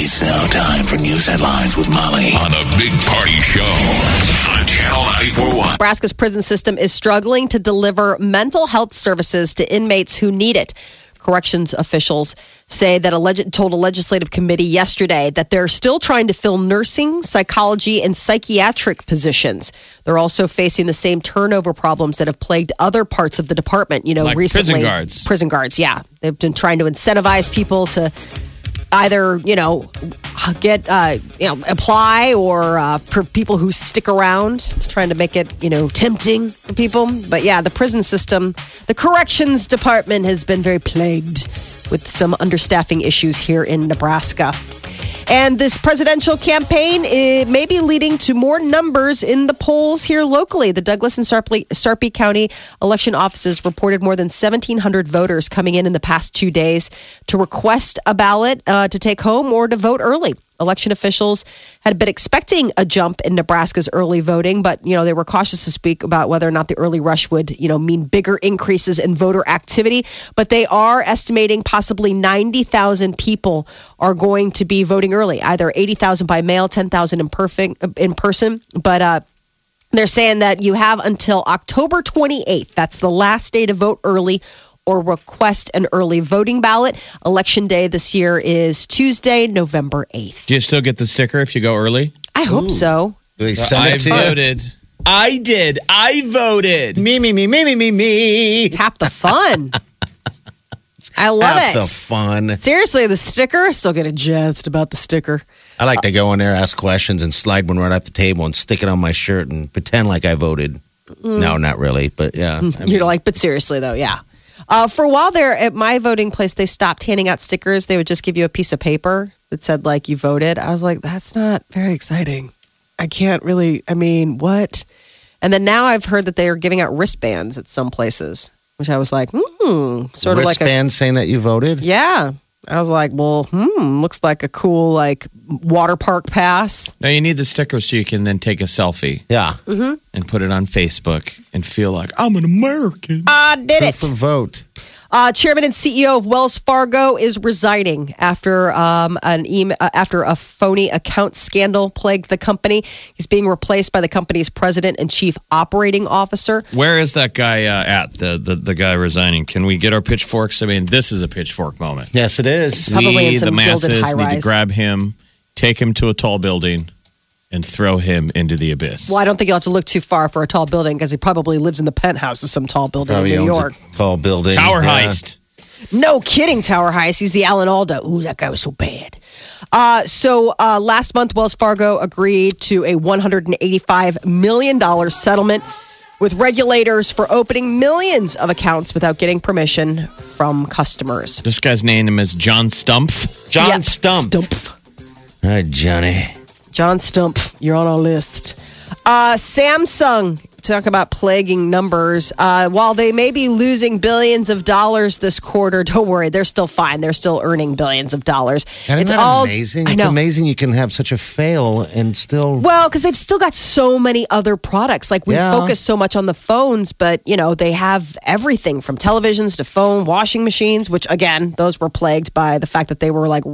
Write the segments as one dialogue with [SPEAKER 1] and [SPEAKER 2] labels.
[SPEAKER 1] It's now time for news headlines with Molly on a big party show on Channel 941.
[SPEAKER 2] Nebraska's prison system is struggling to deliver mental health services to inmates who need it. Corrections officials say that a leg- told a legislative committee yesterday that they're still trying to fill nursing, psychology, and psychiatric positions. They're also facing the same turnover problems that have plagued other parts of the department. You know,
[SPEAKER 3] Like prison
[SPEAKER 2] recently,
[SPEAKER 3] guards.
[SPEAKER 2] Prison guards, yeah, they've been trying to incentivize people to either you know get uh, you know apply or uh, for people who stick around trying to make it you know tempting for people. But yeah the prison system the corrections department has been very plagued with some understaffing issues here in nebraska and this presidential campaign it may be leading to more numbers in the polls here locally. The Douglas and Sarpy, Sarpy County election offices reported more than 1,700 voters coming in in the past two days to request a ballot uh, to take home or to vote early. Election officials had been expecting a jump in Nebraska's early voting, but you know they were cautious to speak about whether or not the early rush would you know mean bigger increases in voter activity. But they are estimating possibly ninety thousand people are going to be voting early, either eighty thousand by mail, ten thousand in perfect in person. But uh, they're saying that you have until October 28th. That's the last day to vote early or request an early voting ballot. Election day this year is Tuesday, November 8th.
[SPEAKER 3] Do you still get the sticker if you go early?
[SPEAKER 2] I hope so.
[SPEAKER 4] They send
[SPEAKER 3] I
[SPEAKER 4] it to you?
[SPEAKER 3] voted. I did. I voted.
[SPEAKER 4] Me, me, me, me, me, me, me.
[SPEAKER 2] It's half the fun. I love
[SPEAKER 4] Half
[SPEAKER 2] it.
[SPEAKER 4] the fun.
[SPEAKER 2] Seriously, the sticker, still getting jazzed about the sticker.
[SPEAKER 4] I like to go in there, ask questions, and slide one right off the table and stick it on my shirt and pretend like I voted. No, not really, but yeah. I mean,
[SPEAKER 2] You're like, but seriously though, yeah. Uh, for a while there at my voting place, they stopped handing out stickers. They would just give you a piece of paper that said like you voted. I was like, that's not very exciting. I can't really. I mean, what? And then now I've heard that they are giving out wristbands at some places, which I was like, hmm, sort of like a
[SPEAKER 4] wristband saying that you voted.
[SPEAKER 2] yeah. I was like, well, hmm, looks like a cool like water park pass.
[SPEAKER 3] No, you need the sticker so you can then take a selfie
[SPEAKER 4] Yeah.
[SPEAKER 3] and put it on Facebook and feel like I'm an American.
[SPEAKER 2] I did it.
[SPEAKER 4] Proof of vote.
[SPEAKER 2] Uh, chairman and CEO of Wells Fargo is resigning after um, an email uh, after a phony account scandal plagued the company. He's being replaced by the company's president and chief operating officer.
[SPEAKER 3] Where is that guy uh, at? The, the the guy resigning? Can we get our pitchforks? I mean, this is a pitchfork moment.
[SPEAKER 4] Yes, it is.
[SPEAKER 2] Probably
[SPEAKER 3] we,
[SPEAKER 2] in some
[SPEAKER 3] the
[SPEAKER 2] gilded
[SPEAKER 3] masses, need to grab him, take him to a tall building, and throw him into the abyss.
[SPEAKER 2] Well, I don't think you'll have to look too far for a tall building because he probably lives in the penthouse of some tall building
[SPEAKER 4] Probably
[SPEAKER 2] in New
[SPEAKER 4] owns
[SPEAKER 2] York.
[SPEAKER 4] tall building.
[SPEAKER 3] Tower
[SPEAKER 4] Yeah.
[SPEAKER 3] heist.
[SPEAKER 2] No kidding, Tower Heist. He's the Alan Alda. Ooh, that guy was so bad. Uh, so uh, last month, Wells Fargo agreed to a $185 million settlement with regulators for opening millions of accounts without getting permission from customers.
[SPEAKER 3] This guy's name is John Stumpf.
[SPEAKER 4] John
[SPEAKER 2] Yep,
[SPEAKER 4] Stump.
[SPEAKER 2] Stumpf.
[SPEAKER 4] Hi, Johnny.
[SPEAKER 2] John Stump, you're on our list. Uh, Samsung, talk about plaguing numbers. Uh, while they may be losing billions of dollars this quarter, don't worry, they're still fine. They're still earning billions of dollars.
[SPEAKER 4] And
[SPEAKER 2] it's
[SPEAKER 4] isn't that
[SPEAKER 2] all
[SPEAKER 4] amazing? It's amazing you can have such a fail and still.
[SPEAKER 2] Well, because they've still got so many other products. Like we
[SPEAKER 4] Yeah.
[SPEAKER 2] focus so much on the phones, but you know they have everything from televisions to phone, washing machines. Which again, those were plagued by the fact that they were like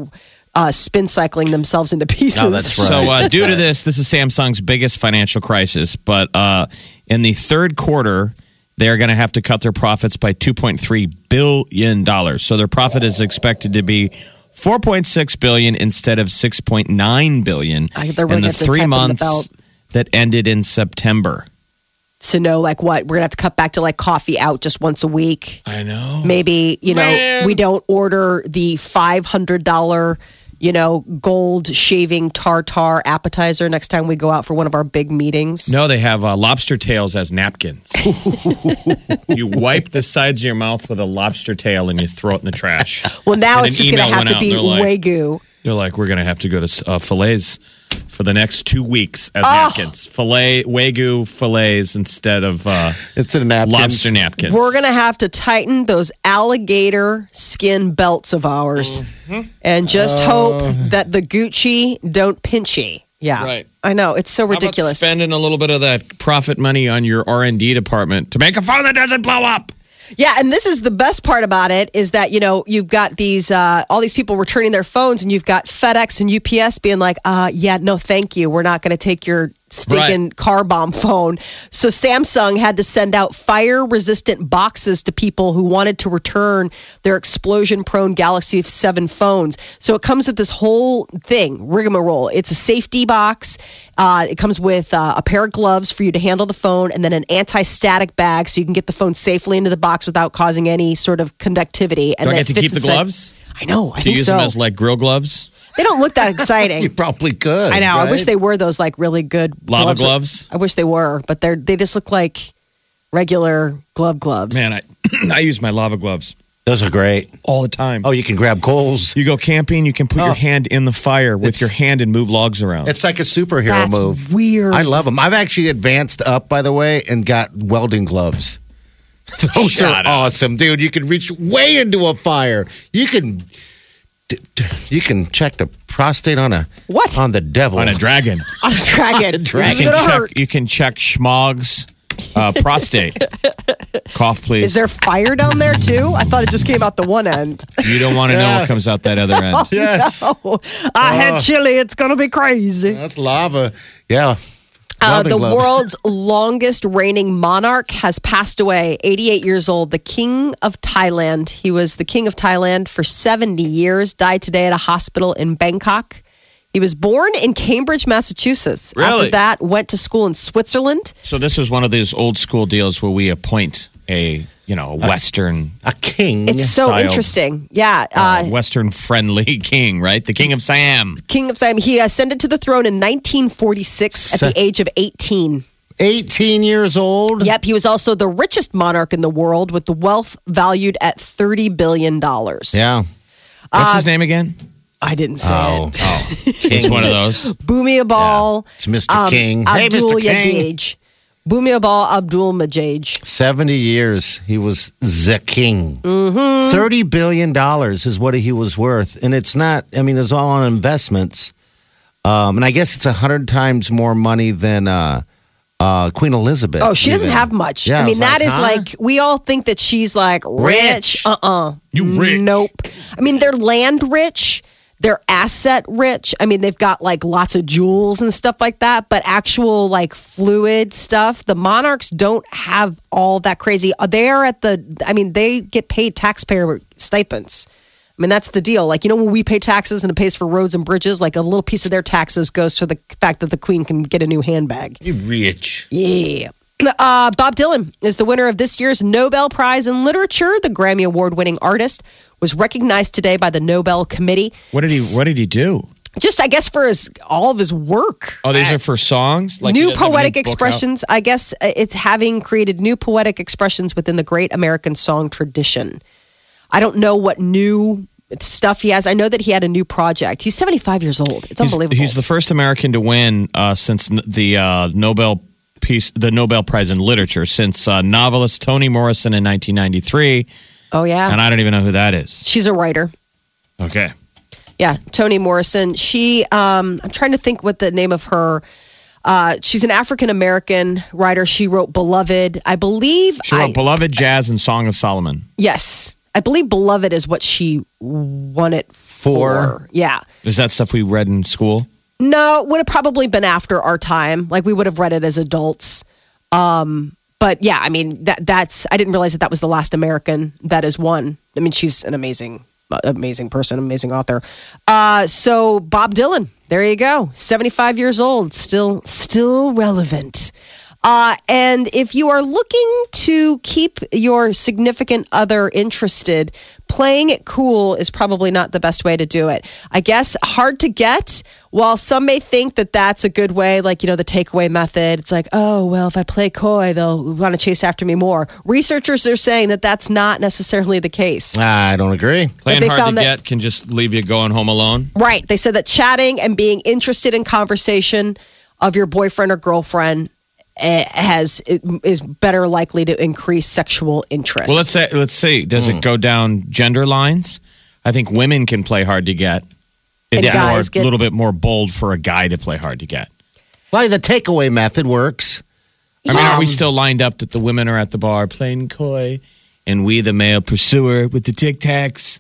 [SPEAKER 2] uh, spin cycling themselves into pieces.
[SPEAKER 4] No, that's right.
[SPEAKER 3] So, uh, due to this, this is Samsung's biggest financial crisis. But uh, in the third quarter, they're going to have to cut their profits by $2.3 billion. So, their profit is expected to be 4.6 billion instead of 6.9 billion
[SPEAKER 2] I- really
[SPEAKER 3] in the
[SPEAKER 2] gonna have to
[SPEAKER 3] three
[SPEAKER 2] tighten the
[SPEAKER 3] months that ended in September.
[SPEAKER 2] to know like what we're gonna have to cut back to like coffee out just once a week.
[SPEAKER 3] I know.
[SPEAKER 2] Maybe you know
[SPEAKER 4] Man.
[SPEAKER 2] we don't order the five hundred dollar you know gold shaving tartar appetizer next time we go out for one of our big meetings.
[SPEAKER 3] No, they have uh, lobster tails as napkins. you wipe the sides of your mouth with a lobster tail and you throw it in the trash.
[SPEAKER 2] Well, now
[SPEAKER 3] And
[SPEAKER 2] it's just gonna have to be
[SPEAKER 3] like-
[SPEAKER 2] wagyu.
[SPEAKER 3] They're like, we're going to have to go to uh, fillets for the next two weeks as
[SPEAKER 2] Oh.
[SPEAKER 3] napkins. Filet wagyu fillets instead of uh,
[SPEAKER 4] It's a napkin.
[SPEAKER 3] lobster napkins.
[SPEAKER 2] We're going to have to tighten those alligator skin belts of ours
[SPEAKER 3] Mm-hmm.
[SPEAKER 2] and just
[SPEAKER 3] Uh.
[SPEAKER 2] hope that the Gucci don't pinchy. Yeah.
[SPEAKER 3] Right.
[SPEAKER 2] I know. It's so
[SPEAKER 3] How about
[SPEAKER 2] ridiculous.
[SPEAKER 3] spending a little bit of that profit money on your R and D department to make a phone that doesn't blow up.
[SPEAKER 2] Yeah, and this is the best part about it is that you know you've got these uh, all these people returning their phones, and you've got FedEx and UPS being like, uh, "Yeah, no, thank you, we're not going to take your stinking car bomb phone." So Samsung had to send out fire-resistant boxes to people who wanted to return their explosion-prone Galaxy Seven phones. So it comes with this whole thing, rigmarole. It's a safety box. Uh, it comes with uh, a pair of gloves for you to handle the phone, and then an anti-static bag so you can get the phone safely into the box without causing any sort of conductivity. And
[SPEAKER 3] Do I
[SPEAKER 2] then
[SPEAKER 3] get to keep the gloves?
[SPEAKER 2] I know. I
[SPEAKER 3] To
[SPEAKER 2] think
[SPEAKER 3] use
[SPEAKER 2] so.
[SPEAKER 3] them as like grill gloves,
[SPEAKER 2] they don't look that exciting.
[SPEAKER 4] You probably could.
[SPEAKER 2] I know. I wish they were those like really good
[SPEAKER 3] lava
[SPEAKER 2] gloves.
[SPEAKER 3] gloves.
[SPEAKER 2] I wish they were, but they're they just look like regular glove gloves.
[SPEAKER 3] Man, I I use my lava gloves
[SPEAKER 4] Those are great.
[SPEAKER 3] all the time.
[SPEAKER 4] Oh, you can grab coals.
[SPEAKER 3] You go camping, you can put
[SPEAKER 4] Oh.
[SPEAKER 3] your hand in the fire with
[SPEAKER 4] It's-
[SPEAKER 3] your hand and move logs around.
[SPEAKER 4] It's like a superhero
[SPEAKER 2] That's
[SPEAKER 4] move.
[SPEAKER 2] weird.
[SPEAKER 4] I love them. I've actually advanced up, by the way, and got welding gloves. Those
[SPEAKER 3] Shut
[SPEAKER 4] are
[SPEAKER 3] up.
[SPEAKER 4] awesome, dude. You can reach way into a fire. You can, d- d- you can check the prostate on a
[SPEAKER 2] What?
[SPEAKER 4] on the devil
[SPEAKER 3] on a dragon.
[SPEAKER 2] on a dragon.
[SPEAKER 4] A dragon.
[SPEAKER 3] You can, check, you can check Smaug's uh, prostate. Cough, please.
[SPEAKER 2] Is there fire down there too? I thought it just came out the one end.
[SPEAKER 3] you don't want to know what comes out that other end.
[SPEAKER 4] Yes,
[SPEAKER 2] Oh, I had chili. It's gonna be crazy.
[SPEAKER 4] that's lava. Yeah,
[SPEAKER 2] Uh, the
[SPEAKER 4] gloves.
[SPEAKER 2] world's longest reigning monarch has passed away, 88 years old. The king of Thailand. He was the king of Thailand for 70 years, died today at a hospital in Bangkok. He was born in Cambridge, Massachusetts.
[SPEAKER 3] Really?
[SPEAKER 2] After that, went to school in Switzerland.
[SPEAKER 3] So this was one of those old school deals where we appoint a you know a Western
[SPEAKER 4] a king.
[SPEAKER 2] It's so
[SPEAKER 3] Styled.
[SPEAKER 2] interesting. Yeah.
[SPEAKER 3] uh,
[SPEAKER 2] Uh,
[SPEAKER 3] Western friendly king, right? The king of Siam.
[SPEAKER 2] King of Siam. He ascended to the throne in 1946 at the age of 18.
[SPEAKER 4] 18 years old.
[SPEAKER 2] Yep, he was also the richest monarch in the world with the wealth valued at $30 billion.
[SPEAKER 4] Yeah.
[SPEAKER 3] What's
[SPEAKER 2] Uh,
[SPEAKER 3] his name again?
[SPEAKER 2] I didn't say
[SPEAKER 4] Oh,
[SPEAKER 2] it.
[SPEAKER 4] oh,
[SPEAKER 3] It's one of those.
[SPEAKER 2] Bumia Bal.
[SPEAKER 4] it's Mr.
[SPEAKER 2] um,
[SPEAKER 4] King. Hey, Mr. King.
[SPEAKER 2] Yadij. Bumia Bal Abdul Majaj.
[SPEAKER 4] 70 years he was the king.
[SPEAKER 2] Mm-hmm.
[SPEAKER 4] 30 billion dollars is what he was worth and it's not I mean it's all on investments. Um, and I guess it's a 100 times more money than uh, uh, Queen Elizabeth.
[SPEAKER 2] Oh, she doesn't have much.
[SPEAKER 4] Yeah,
[SPEAKER 2] I
[SPEAKER 4] I
[SPEAKER 2] mean,
[SPEAKER 4] was
[SPEAKER 2] that
[SPEAKER 4] like,
[SPEAKER 2] is
[SPEAKER 4] huh?
[SPEAKER 2] like, we all think that she's like rich.
[SPEAKER 4] Rich.
[SPEAKER 2] Uh uh
[SPEAKER 3] You rich.
[SPEAKER 2] Nope. I mean, they're land rich. They're asset rich. I mean, they've got like lots of jewels and stuff like that, but actual like fluid stuff, the monarchs don't have all that crazy. Uh, They are at the, I mean, they get paid taxpayer stipends. I mean, that's the deal. Like, you know, when we pay taxes and it pays for roads and bridges, like a little piece of their taxes goes to the fact that the queen can get a new handbag.
[SPEAKER 4] You rich.
[SPEAKER 2] Yeah. Uh, Bob Dylan is the winner of this year's Nobel Prize in Literature. The Grammy Award winning artist was recognized today by the Nobel Committee.
[SPEAKER 3] What did he What did he do?
[SPEAKER 2] Just, I guess, for his all of his work.
[SPEAKER 3] Oh, these are for songs. Like
[SPEAKER 2] new
[SPEAKER 3] doesn't have a
[SPEAKER 2] poetic
[SPEAKER 3] book out?
[SPEAKER 2] expressions. I guess uh, it's having created new poetic expressions within the great American song tradition. I don't know what new stuff he has. I know that he had a new project. He's 75 years old. It's
[SPEAKER 3] He's,
[SPEAKER 2] unbelievable.
[SPEAKER 3] he's the first American to win uh, since the uh, Nobel Peace, the Nobel Prize in Literature, since uh, novelist Toni Morrison in 1993,
[SPEAKER 2] oh, yeah.
[SPEAKER 3] and I don't even know who that is.
[SPEAKER 2] She's a writer.
[SPEAKER 3] Okay,
[SPEAKER 2] Yeah, Toni Morrison. She, um, I'm trying to think what the name of her. Uh, she's an African American writer. She wrote Beloved. I believe.
[SPEAKER 3] she wrote
[SPEAKER 2] I-
[SPEAKER 3] "Beloved Jazz" and "Song of Solomon."
[SPEAKER 2] yes, I believe Beloved is what she won it for.
[SPEAKER 4] For?
[SPEAKER 2] Yeah.
[SPEAKER 3] Is that stuff we read in school?
[SPEAKER 2] No, it would have probably been after our time. Like we would have read it as adults. Um, but yeah, I mean that that's I didn't realize that that was the last American that is one. I mean, she's an amazing, amazing person, amazing author. Uh, so Bob Dylan, there you go, seventy five years old, still still relevant. Uh, and if you are looking to keep your significant other interested, playing it cool is probably not the best way to do it. I guess hard to get. While some may think that that's a good way, like, you know, the takeaway method, it's like, oh, well, if I play coy, they'll want to chase after me more. Researchers are saying that that's not necessarily the case.
[SPEAKER 4] I don't agree.
[SPEAKER 3] Playing hard to
[SPEAKER 2] that-
[SPEAKER 3] get can just leave you going home alone.
[SPEAKER 2] Right. They said that chatting and being interested in conversation of your boyfriend or girlfriend has is better likely to increase sexual interest.
[SPEAKER 3] Well, let's say let's see. Does it go down gender lines? I think women can play hard to get. It's
[SPEAKER 2] And
[SPEAKER 3] more,
[SPEAKER 2] get-
[SPEAKER 3] a little bit more bold for a guy to play hard to get.
[SPEAKER 4] Well, the takeaway method works.
[SPEAKER 3] I mean, are we
[SPEAKER 4] Um,
[SPEAKER 3] still lined up that the women are at the bar playing coy, and we, the male pursuer, with the tic tacs?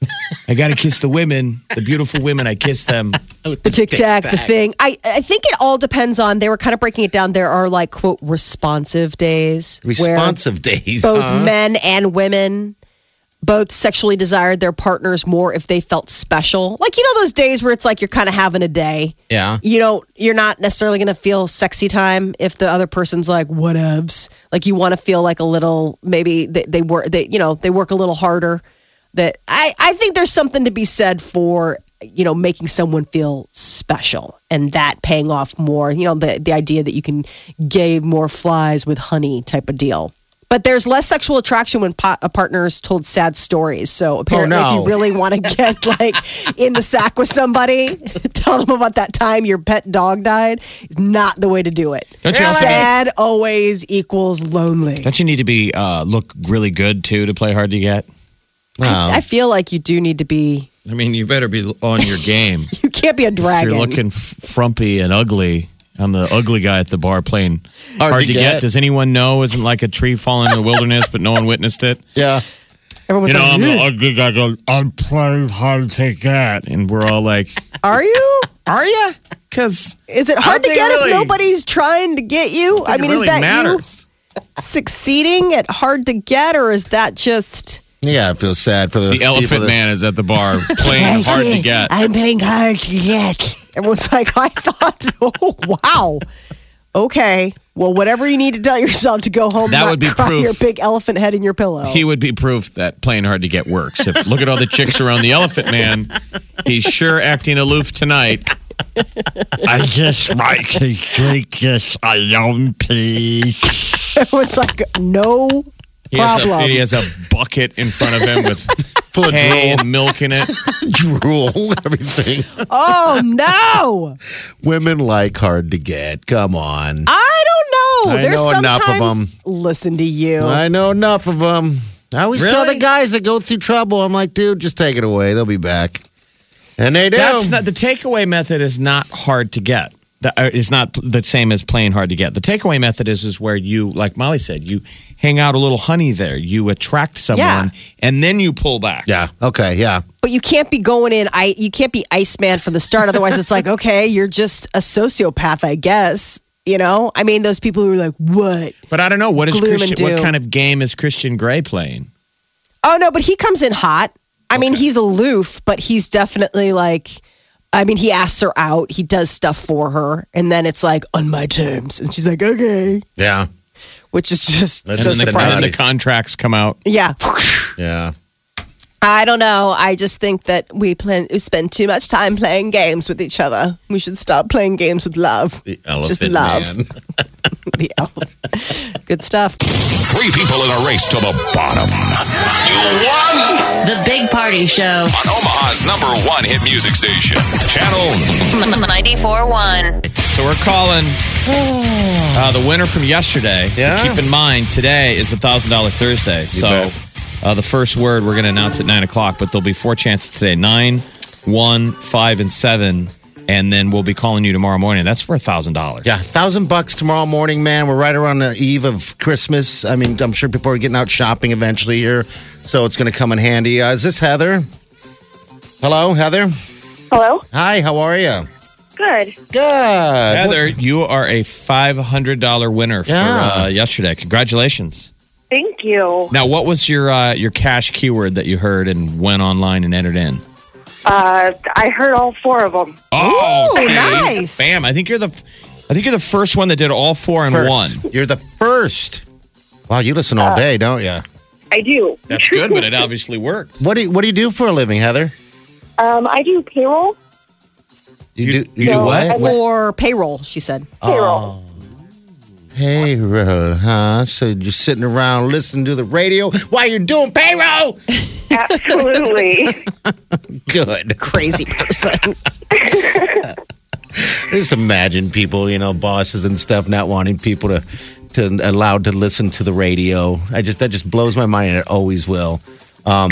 [SPEAKER 3] I got to kiss the women, the beautiful women. I kiss them.
[SPEAKER 2] Oh, the tic tac, the thing. I I think it all depends on. They were kind of breaking it down. There are like quote responsive days,
[SPEAKER 4] Responsive days.
[SPEAKER 2] both
[SPEAKER 4] huh?
[SPEAKER 2] men and women both sexually desired their partners more if they felt special. Like you know those days where it's like you're kind of having a day.
[SPEAKER 4] Yeah.
[SPEAKER 2] You don't. You're not necessarily going to feel sexy time if the other person's like whatevs. Like you want to feel like a little maybe they, they work. They you know they work a little harder. That I I think there's something to be said for you know making someone feel special and that paying off more. You know the the idea that you can gave more flies with honey type of deal. But there's less sexual attraction when uh, partners told sad stories. So apparently, if
[SPEAKER 4] no.
[SPEAKER 2] you really want to get like in the sack with somebody, tell them about that time your pet dog died. Is not the way to do it.
[SPEAKER 3] Don't you also
[SPEAKER 2] Sad always equals lonely.
[SPEAKER 3] Don't you need to be uh, look really good too to play hard to get?
[SPEAKER 4] Well,
[SPEAKER 2] I feel like you do need to be.
[SPEAKER 3] I mean, you better be on your game.
[SPEAKER 2] You can't be a
[SPEAKER 3] if
[SPEAKER 2] dragon.
[SPEAKER 3] you're looking f- frumpy and ugly, I'm the ugly guy at the bar playing hard,
[SPEAKER 4] Hard
[SPEAKER 3] to
[SPEAKER 4] to
[SPEAKER 3] get.
[SPEAKER 4] get.
[SPEAKER 3] Does anyone know? Isn't like a tree falling in the wilderness, but no one witnessed it.
[SPEAKER 4] yeah.
[SPEAKER 2] Everyone's
[SPEAKER 3] You know,
[SPEAKER 2] like,
[SPEAKER 3] I'm the
[SPEAKER 2] "Ugh."
[SPEAKER 3] ugly guy. Go, I'm playing hard to get, and we're all like,
[SPEAKER 2] Are you?
[SPEAKER 3] "Are you?" Because
[SPEAKER 2] Is it hard to get
[SPEAKER 3] really-
[SPEAKER 2] if nobody's trying to get you? I, mean,
[SPEAKER 3] really
[SPEAKER 2] is that
[SPEAKER 3] matters.
[SPEAKER 2] you succeeding at hard to get, or is that just?
[SPEAKER 4] Yeah, I feel sad for the,
[SPEAKER 3] The elephant
[SPEAKER 4] that-
[SPEAKER 3] man is at the bar playing hard to get.
[SPEAKER 2] I'm playing hard to get. Everyone's like, I thought, oh wow, okay. Well, whatever you need to tell yourself to go home.
[SPEAKER 3] That
[SPEAKER 2] not
[SPEAKER 3] would be
[SPEAKER 2] cry
[SPEAKER 3] proof.
[SPEAKER 2] Your big elephant head in your pillow.
[SPEAKER 3] He would be proof that playing hard to get works. If look at all the chicks around the elephant man, he's sure acting aloof tonight.
[SPEAKER 5] I just like to drink just alone, please.
[SPEAKER 2] Everyone's like, no
[SPEAKER 3] He has, a, he has a bucket in front of him with
[SPEAKER 4] Full of
[SPEAKER 3] hay
[SPEAKER 4] drool.
[SPEAKER 3] and milk in it.
[SPEAKER 4] drool, everything.
[SPEAKER 2] oh no,
[SPEAKER 4] Women like hard to get. Come on.
[SPEAKER 2] I don't know.
[SPEAKER 4] I
[SPEAKER 2] There's
[SPEAKER 4] know enough of
[SPEAKER 2] sometimes. Listen to you.
[SPEAKER 4] I know enough of them. I always tell
[SPEAKER 3] Really?
[SPEAKER 4] the guys that go through trouble, I'm like, dude, just take it away. They'll be back. And they do.
[SPEAKER 3] That's not the takeaway method. Is not hard to get. That uh, is not the same as playing hard to get. The takeaway method is is where you, like Molly said, you hang out a little honey there. You attract someone,
[SPEAKER 2] Yeah.
[SPEAKER 3] and then you pull back.
[SPEAKER 4] yeah. Okay. Yeah.
[SPEAKER 2] But you can't be going in. I you can't be Iceman from the start. Otherwise, it's like okay, you're just a sociopath, I guess. You know, I mean, those people who are like, what?
[SPEAKER 3] But I don't know what is
[SPEAKER 2] Gloom
[SPEAKER 3] Christian. What kind of game is Christian Grey playing?
[SPEAKER 2] Oh no, but he comes in hot. I mean, he's aloof, but he's definitely like. I mean, he asks her out. He does stuff for her, and then it's like on my terms, and she's like, okay,
[SPEAKER 4] Yeah.
[SPEAKER 2] which is just
[SPEAKER 4] That's
[SPEAKER 2] so
[SPEAKER 4] just
[SPEAKER 3] and, the, and
[SPEAKER 2] surprising.
[SPEAKER 3] then the contracts come out.
[SPEAKER 2] Yeah.
[SPEAKER 4] Yeah.
[SPEAKER 2] I don't know. I just think that we plan we spend too much time playing games with each other. We should stop playing games with love.
[SPEAKER 4] The
[SPEAKER 2] Just love.
[SPEAKER 4] man.
[SPEAKER 2] The elf. Good stuff.
[SPEAKER 1] Three people in a race to the bottom. You won!
[SPEAKER 6] The Big Party Show.
[SPEAKER 1] On Omaha's number one hit music station, Channel
[SPEAKER 6] 94.1.
[SPEAKER 3] So we're calling uh, the winner from yesterday.
[SPEAKER 4] Yeah.
[SPEAKER 3] Keep in mind, today is the thousand dollar Thursday. so uh, the first word we're going to announce at nine o'clock, but there'll be four chances today: nine, one, five, and seven. And then we'll be calling you tomorrow morning. That's for a thousand dollars.
[SPEAKER 4] Yeah, thousand bucks tomorrow morning, man. We're right around the eve of Christmas. I mean, I'm sure people are getting out shopping eventually here, so it's going to come in handy. Uh, is this Heather? Hello, Heather.
[SPEAKER 7] Hello.
[SPEAKER 4] Hi, how are you?
[SPEAKER 7] Good.
[SPEAKER 4] Good.
[SPEAKER 3] Heather, you are a five hundred dollar winner for uh, yesterday. Congratulations!
[SPEAKER 7] Thank you.
[SPEAKER 3] Now, what was your uh, your cash keyword that you heard and went online and entered in?
[SPEAKER 7] Uh, I heard all four of them.
[SPEAKER 3] Oh,
[SPEAKER 2] Ooh,
[SPEAKER 3] see?
[SPEAKER 2] nice.
[SPEAKER 3] Bam! I think you're the I think you're the first one that did all four in
[SPEAKER 4] First.
[SPEAKER 3] one.
[SPEAKER 4] You're the first. Wow, you listen all day, don't you?
[SPEAKER 7] I do.
[SPEAKER 3] That's good, but it obviously worked.
[SPEAKER 4] What do you, What do you do for a living, Heather?
[SPEAKER 7] Um, I do payroll.
[SPEAKER 4] You,
[SPEAKER 3] You-
[SPEAKER 4] do
[SPEAKER 3] you do
[SPEAKER 7] So
[SPEAKER 3] what?
[SPEAKER 7] I work
[SPEAKER 2] For payroll, she said.
[SPEAKER 7] Payroll.
[SPEAKER 4] Payroll, huh? So you're sitting around listening to the radio while you're doing payroll.
[SPEAKER 7] Absolutely.
[SPEAKER 4] Good.
[SPEAKER 2] Crazy person.
[SPEAKER 4] Just imagine people, you know, bosses and stuff not wanting people to to allowed to listen to the radio. I just that just blows my mind, and it always will. Um,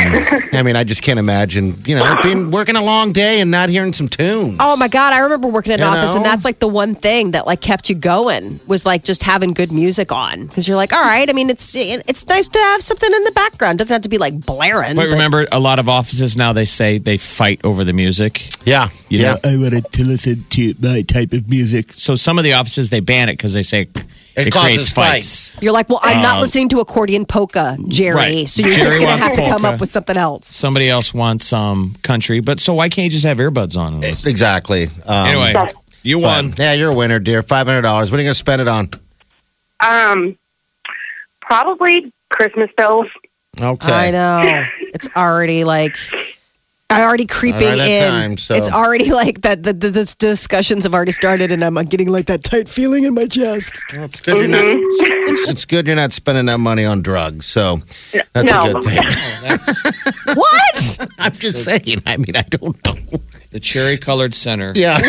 [SPEAKER 4] I mean, I just can't imagine, you know, being working a long day and not hearing some tunes.
[SPEAKER 2] Oh my God. I remember working in an
[SPEAKER 4] You
[SPEAKER 2] office and
[SPEAKER 4] know?
[SPEAKER 2] that's like the one thing that like kept you going was like just having good music on. Cause you're like, all right. I mean, it's, it's nice to have something in the background. doesn't have to be like blaring.
[SPEAKER 3] But
[SPEAKER 2] but-
[SPEAKER 3] remember, a lot of offices now they say they fight over the music.
[SPEAKER 4] Yeah,
[SPEAKER 3] You
[SPEAKER 4] yeah.
[SPEAKER 3] know, I wanted to listen to my type of music. So some of the offices they ban it because they say it,
[SPEAKER 4] It
[SPEAKER 3] creates
[SPEAKER 4] causes
[SPEAKER 3] fights.
[SPEAKER 2] You're like, well, I'm not
[SPEAKER 3] Um,
[SPEAKER 2] listening to accordion polka, Jerry.
[SPEAKER 3] Right.
[SPEAKER 2] So you're just going to
[SPEAKER 3] wants
[SPEAKER 2] have to come up with something else.
[SPEAKER 3] Somebody else wants um, country, but so why can't you just have earbuds on? and
[SPEAKER 4] exactly. Um,
[SPEAKER 3] Anyway, you
[SPEAKER 4] but,
[SPEAKER 3] won.
[SPEAKER 4] yeah, you're a winner, dear. Five hundred dollars. What are you going to spend it on?
[SPEAKER 7] Um, probably Christmas bills.
[SPEAKER 4] Okay.
[SPEAKER 2] I know. It's already like. I already creeping
[SPEAKER 4] All right, that
[SPEAKER 2] in.
[SPEAKER 4] time, so-
[SPEAKER 2] It's already like that. The, the, the discussions have already started, and I'm getting like that tight feeling in my chest.
[SPEAKER 4] Well, it's good you're not. Mm-hmm. It's, it's good you're not spending that money on drugs. So that's
[SPEAKER 7] No.
[SPEAKER 4] a good thing.
[SPEAKER 2] What?
[SPEAKER 4] I'm just saying. I mean, I don't know.
[SPEAKER 3] The cherry colored center.
[SPEAKER 4] Yeah.
[SPEAKER 3] Of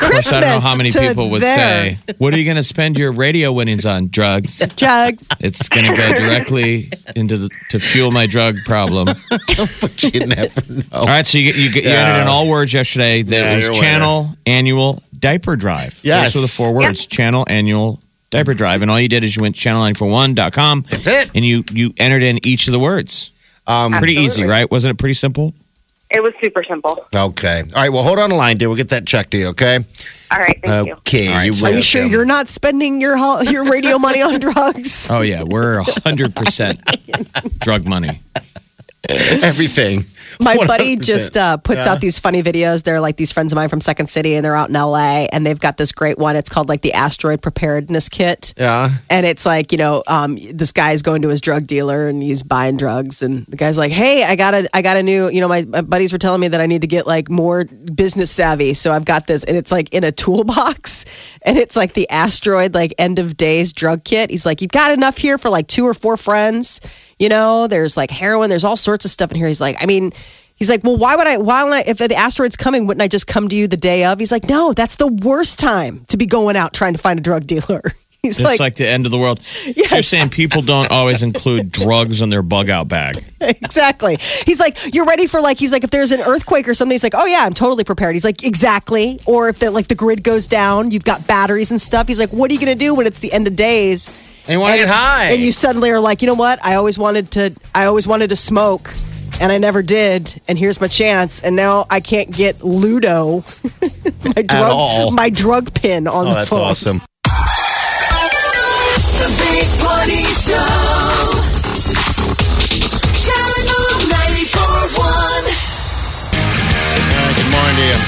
[SPEAKER 3] course, I don't know how many
[SPEAKER 2] Christmas to
[SPEAKER 3] people would
[SPEAKER 2] there.
[SPEAKER 3] say, What are you going to spend your radio winnings on? Drugs.
[SPEAKER 2] Drugs.
[SPEAKER 3] It's going to go directly into the to fuel my drug problem.
[SPEAKER 4] but you never know.
[SPEAKER 3] All right, so you you, you
[SPEAKER 4] Yeah.
[SPEAKER 3] entered in all words yesterday. That
[SPEAKER 4] Yeah,
[SPEAKER 3] was
[SPEAKER 4] you're a winner.
[SPEAKER 3] channel annual diaper drive.
[SPEAKER 4] Yes.
[SPEAKER 3] those were the four words. Channel annual diaper drive, and all you did is you went to channel941.com.
[SPEAKER 4] That's it.
[SPEAKER 3] and you you entered in each of the words.
[SPEAKER 4] Um,
[SPEAKER 3] Pretty easy, right? Wasn't it pretty simple?
[SPEAKER 7] It was super simple.
[SPEAKER 4] okay. All right. Well, hold on a line, dear. We'll get that check to you. Okay.
[SPEAKER 7] All right. Thank you.
[SPEAKER 4] Okay.
[SPEAKER 3] All right,
[SPEAKER 4] you
[SPEAKER 3] so-
[SPEAKER 2] Are
[SPEAKER 4] will.
[SPEAKER 2] you sure you're not spending your ho- your radio money on drugs?
[SPEAKER 3] Oh yeah, we're hundred percent drug money.
[SPEAKER 4] everything?
[SPEAKER 2] My buddy
[SPEAKER 4] 100%.
[SPEAKER 2] just uh, puts out these funny videos. They're like these friends of mine from Second City, and they're out in LA, and they've got this great one. It's called like the Asteroid Preparedness Kit.
[SPEAKER 4] Yeah.
[SPEAKER 2] And it's like, you know, um, this guy's going to his drug dealer and he's buying drugs. And the guy's like, hey, I got a, I got a new, you know, my, my buddies were telling me that I need to get like more business savvy. So I've got this. And it's like in a toolbox. And it's like the asteroid, like end of days drug kit. He's like, you've got enough here for like two or four friends. You know, there's like heroin, there's all sorts of stuff in here. He's like, I mean, He's like, well, why would I? Why would I? If the asteroid's coming, wouldn't I just come to you the day of? He's like, no, that's the worst time to be going out trying to find a drug dealer. He's
[SPEAKER 3] It's like, the end of the world. So You're saying people don't always include drugs in their bug out bag.
[SPEAKER 2] exactly. He's like, you're ready for like, he's like, if there's an earthquake or something, he's like, oh yeah, I'm totally prepared. He's like, exactly. Or if the like the grid goes down, you've got batteries and stuff. He's like, what are you gonna do when it's the end of days?
[SPEAKER 4] And you want to get high.
[SPEAKER 2] and you suddenly are like, you know what? I always wanted to. I always wanted to smoke, and I never did. And here's my chance. And now I can't get Ludo, my drug,
[SPEAKER 4] all.
[SPEAKER 2] my drug pin on
[SPEAKER 4] oh,
[SPEAKER 2] the
[SPEAKER 4] that's
[SPEAKER 2] phone.
[SPEAKER 4] awesome.
[SPEAKER 8] The Big Party Show. Channel 94.1.
[SPEAKER 4] Good morning to you.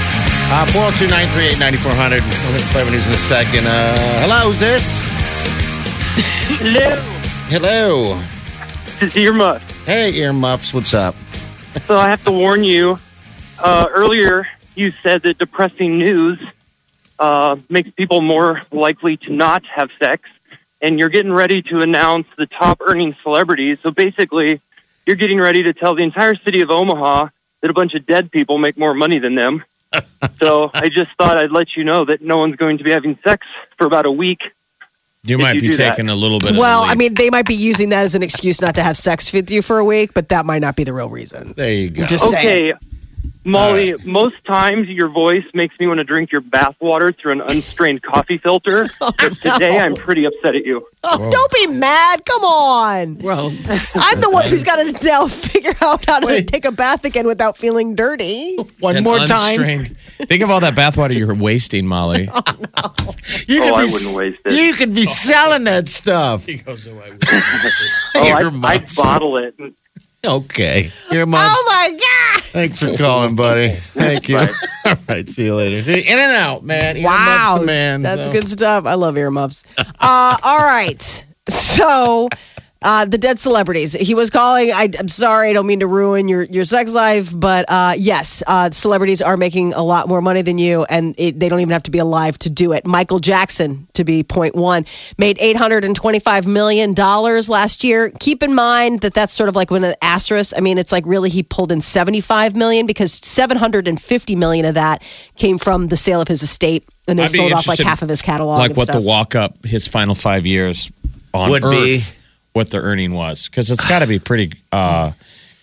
[SPEAKER 4] Uh, 402 938 9400. We'll hit celebrities in a second. Uh, hello, who's this?
[SPEAKER 9] Hello,
[SPEAKER 4] Hello.
[SPEAKER 9] this is Earmuff.
[SPEAKER 4] Hey, earmuffs. What's up?
[SPEAKER 9] So I have to warn you. Uh, earlier, you said that depressing news uh, makes people more likely to not have sex, and you're getting ready to announce the top earning celebrities. So basically, you're getting ready to tell the entire city of Omaha that a bunch of dead people make more money than them. so I just thought I'd let you know that no one's going to be having sex for about a week.
[SPEAKER 3] You might
[SPEAKER 9] you
[SPEAKER 3] be
[SPEAKER 9] do that.
[SPEAKER 3] taking a little bit.
[SPEAKER 2] Well,
[SPEAKER 3] of a
[SPEAKER 2] I mean, they might be using that as an excuse not to have sex with you for a week, but that might not be the real reason.
[SPEAKER 4] There you go.
[SPEAKER 2] Just saying.
[SPEAKER 9] Okay, Molly, most times your voice makes me want to drink your bathwater through an unstrained coffee filter. Oh, but today I'm pretty upset at you.
[SPEAKER 2] Oh, don't be mad. Come on.
[SPEAKER 4] well,
[SPEAKER 2] I'm the one who's got to now figure out how to take a bath again without feeling dirty.
[SPEAKER 4] one
[SPEAKER 3] An
[SPEAKER 4] more time.
[SPEAKER 3] Think of all that bathwater you're wasting, Molly.
[SPEAKER 4] Oh, you
[SPEAKER 9] Oh,
[SPEAKER 4] could
[SPEAKER 9] I
[SPEAKER 4] be,
[SPEAKER 9] wouldn't waste it.
[SPEAKER 4] You could be oh. selling that stuff.
[SPEAKER 9] He goes, oh, I,
[SPEAKER 4] Earmuffs.
[SPEAKER 9] I bottle it.
[SPEAKER 4] Okay. Earmuffs.
[SPEAKER 2] Oh my god!
[SPEAKER 4] Thanks for calling, buddy. Thank you. All right. See you later. See, in and out, man. Earmuffs
[SPEAKER 2] Wow,
[SPEAKER 4] the man.
[SPEAKER 2] that's
[SPEAKER 4] So-
[SPEAKER 2] good stuff. I love earmuffs. Uh, all right, so uh, the dead celebrities. He was calling. I, I'm sorry, I don't mean to ruin your your sex life, but uh, yes, uh, celebrities are making a lot more money than you, and it, they don't even have to be alive to do it. Michael Jackson, to be point one, made 825 million dollars last year. Keep in mind that that's sort of like when an asterisk. I mean, it's like really he pulled in 75 million because 750 million of that came from the sale of his estate. And they sold off like half of his catalog.
[SPEAKER 3] like
[SPEAKER 2] and
[SPEAKER 3] what
[SPEAKER 2] stuff.
[SPEAKER 3] the walk up his final five years on
[SPEAKER 4] Would
[SPEAKER 3] Earth,
[SPEAKER 4] be.
[SPEAKER 3] What the earning was, because it's got to be pretty uh,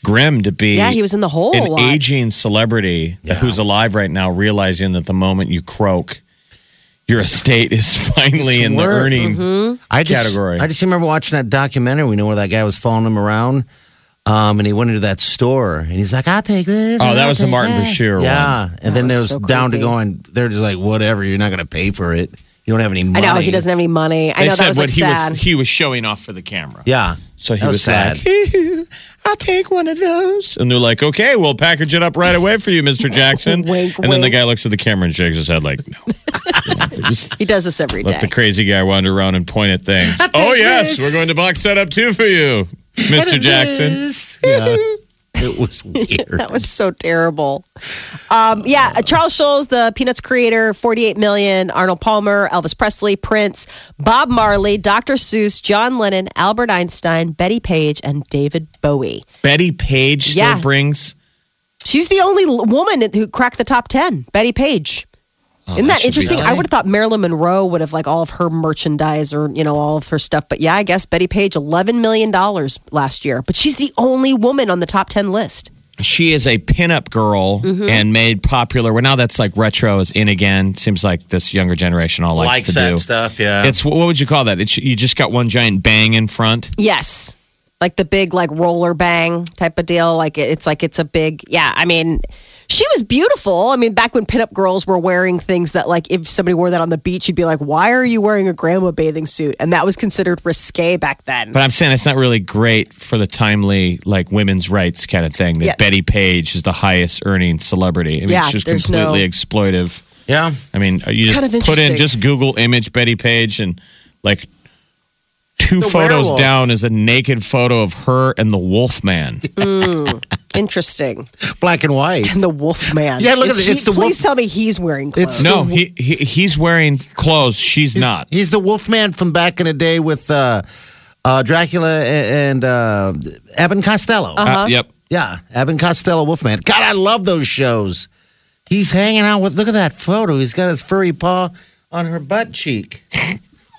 [SPEAKER 3] grim to be.
[SPEAKER 2] Yeah, he was in the hole a
[SPEAKER 3] An
[SPEAKER 2] lot.
[SPEAKER 3] aging celebrity who's alive right now, realizing that the moment you croak, your estate is finally
[SPEAKER 4] It's
[SPEAKER 3] in the earning
[SPEAKER 2] Mm-hmm.
[SPEAKER 4] I just,
[SPEAKER 3] category.
[SPEAKER 4] I just remember watching that documentary. We know where that guy was following him around. Um, and he went into that store and he's like, I'll take this.
[SPEAKER 3] Oh, that
[SPEAKER 4] I'll
[SPEAKER 3] was the Martin
[SPEAKER 4] that."
[SPEAKER 3] Bashir
[SPEAKER 4] Yeah.
[SPEAKER 3] one.
[SPEAKER 4] And then
[SPEAKER 2] was
[SPEAKER 4] there was
[SPEAKER 2] so
[SPEAKER 4] down
[SPEAKER 2] creepy.
[SPEAKER 4] to going, they're just like, whatever, you're not going to pay for it. You don't have any money.
[SPEAKER 2] I know he doesn't have any money. I
[SPEAKER 3] They
[SPEAKER 2] know that
[SPEAKER 3] said
[SPEAKER 2] was like
[SPEAKER 3] he
[SPEAKER 2] sad.
[SPEAKER 3] was he was showing off for the camera.
[SPEAKER 4] Yeah.
[SPEAKER 3] So he
[SPEAKER 4] That
[SPEAKER 3] was,
[SPEAKER 4] was sad.
[SPEAKER 3] like, I'll take one of those. And they're like, okay, we'll package it up right away for you, Mr. Jackson.
[SPEAKER 2] Wink,
[SPEAKER 3] and then the guy looks at the camera and shakes his head like, no. You know,
[SPEAKER 2] he does this every day.
[SPEAKER 3] let the crazy guy wander around and point at things. oh, yes, we're going to box that up too for you, Mr. Jackson.
[SPEAKER 4] Yeah. It was weird.
[SPEAKER 2] that was so terrible. Um, yeah, uh, Charles Schulz, the Peanuts creator, 48 million. Arnold Palmer, Elvis Presley, Prince, Bob Marley, Dr. Seuss, John Lennon, Albert Einstein, Bettie Page, and David Bowie.
[SPEAKER 3] Bettie Page still
[SPEAKER 2] Yeah.
[SPEAKER 3] brings.
[SPEAKER 2] She's the only woman who cracked the top 10. Bettie Page. Isn't that,
[SPEAKER 3] Oh, should be
[SPEAKER 2] interesting? I would have thought Marilyn Monroe would have like all of her merchandise or you know all of her stuff, but yeah, I guess Bettie Page, eleven million dollars last year, but she's the only woman on the top ten list.
[SPEAKER 3] She is a pinup girl
[SPEAKER 2] Mm-hmm.
[SPEAKER 3] and made popular. Well, now that's like retro is in again. Seems like this younger generation all likes,
[SPEAKER 4] Likes
[SPEAKER 3] to
[SPEAKER 4] that
[SPEAKER 3] do.
[SPEAKER 4] stuff, yeah.
[SPEAKER 3] It's what would you call that? It's you just got one giant bang in front.
[SPEAKER 2] Yes. Like the big like roller bang type of deal. Like it's like it's a big yeah. I mean, she was beautiful. I mean, back when pinup girls were wearing things that like if somebody wore that on the beach, you'd be like, why are you wearing a grandma bathing suit? And that was considered risque back then.
[SPEAKER 3] But I'm saying it's not really great for the timely like women's rights kind of thing. That
[SPEAKER 2] Yeah.
[SPEAKER 3] Bettie Page is the highest earning celebrity. I mean,
[SPEAKER 2] Yeah,
[SPEAKER 3] it's just completely
[SPEAKER 2] no-
[SPEAKER 3] exploitive.
[SPEAKER 4] yeah.
[SPEAKER 3] I mean, uh, you just
[SPEAKER 2] kind of
[SPEAKER 3] put in just Google image Bettie Page and like two
[SPEAKER 4] The
[SPEAKER 3] photos
[SPEAKER 4] werewolf.
[SPEAKER 3] down is a naked photo of her and the Wolf Man.
[SPEAKER 2] Interesting.
[SPEAKER 4] Black and white.
[SPEAKER 2] And the wolf man.
[SPEAKER 4] Yeah, look
[SPEAKER 2] Is
[SPEAKER 4] at it.
[SPEAKER 2] he-
[SPEAKER 4] It's the
[SPEAKER 2] Please
[SPEAKER 4] wolf-
[SPEAKER 2] tell me he's wearing clothes.
[SPEAKER 4] It's
[SPEAKER 3] no, he, he he's wearing clothes. She's
[SPEAKER 4] He's,
[SPEAKER 3] not.
[SPEAKER 4] He's the Wolfman from back in the day with uh, uh, Dracula and uh, Abbott Costello.
[SPEAKER 3] Uh, yep.
[SPEAKER 4] Yeah, Abbott Costello Wolfman. God, I love those shows. He's hanging out with. Look at that photo. He's got his furry paw on her butt cheek.